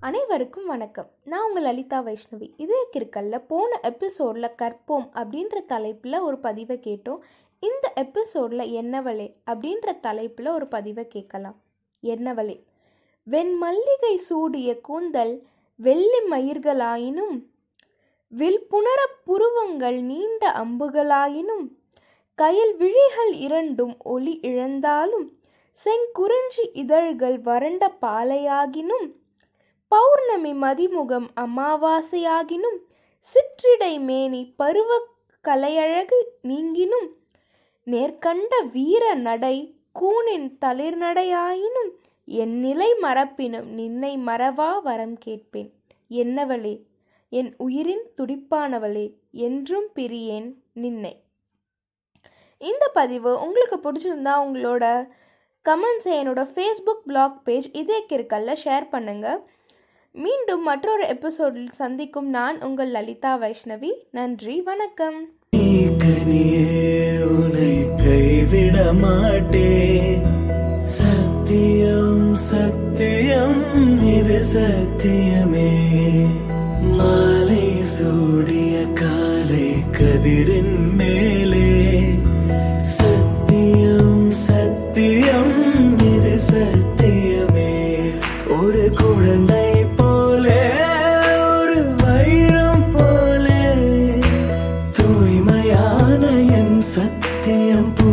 அனைவருக்கும் வணக்கம். நான் உங்கள் லலிதா வைஷ்ணவி. இதே கிற்கல்ல போன எபிசோடில் கற்போம் அப்படின்ற தலைப்பில் ஒரு பதிவை கேட்டோம். இந்த எபிசோடில் என்னவளே அப்படின்ற தலைப்பில் ஒரு பதிவை கேட்கலாம். என்னவளே? வெண் மல்லிகை சூடிய கூந்தல் வெள்ளி மயிர்களாயினும் வில்புணர புருவங்கள் நீண்ட அம்புகளாயினும் கயல் விழிகள் இரண்டும் ஒளி இழந்தாலும் செங்குறிஞ்சி இதழ்கள் வறண்ட பாலையாகினும் பௌர்ணமி மதிமுகம் அமாவாசையாகினும் சிற்றிடை மேனி பருவ கலையழகு நீங்கினும் நேர்கண்ட வீர நடை கூனின் தளிர்நடையாயினும் என் நிலை மறப்பினும் நின்னை மறவா வரம் கேட்பேன். என்னவளே? என் உயிரின் துடிப்பானவளே? என்றும் பிரியேன் நின்னை. இந்த பதிவு உங்களுக்கு பிடிச்சிருந்தா உங்களோட கமெண்ட்ஸை என்னோட ஃபேஸ்புக் பிளாக் பேஜ் இதே கிற்கல்ல ஷேர் பண்ணுங்கள் மீண்டும் மற்றொரு எபிசோடில் சந்திக்கும் நான் உங்கள் லலிதா வைஷ்ணவி. நன்றி வணக்கம். உன்னை கைவிட மாட்டேன். சத்தியம் சத்தியம் இது சத்தியமே. மாலை சூடிய காலை கதிரின் மேலே. சத்தியம் சத்தியம் இது சத்தியமே. ஒரு குழந்தை tiempo.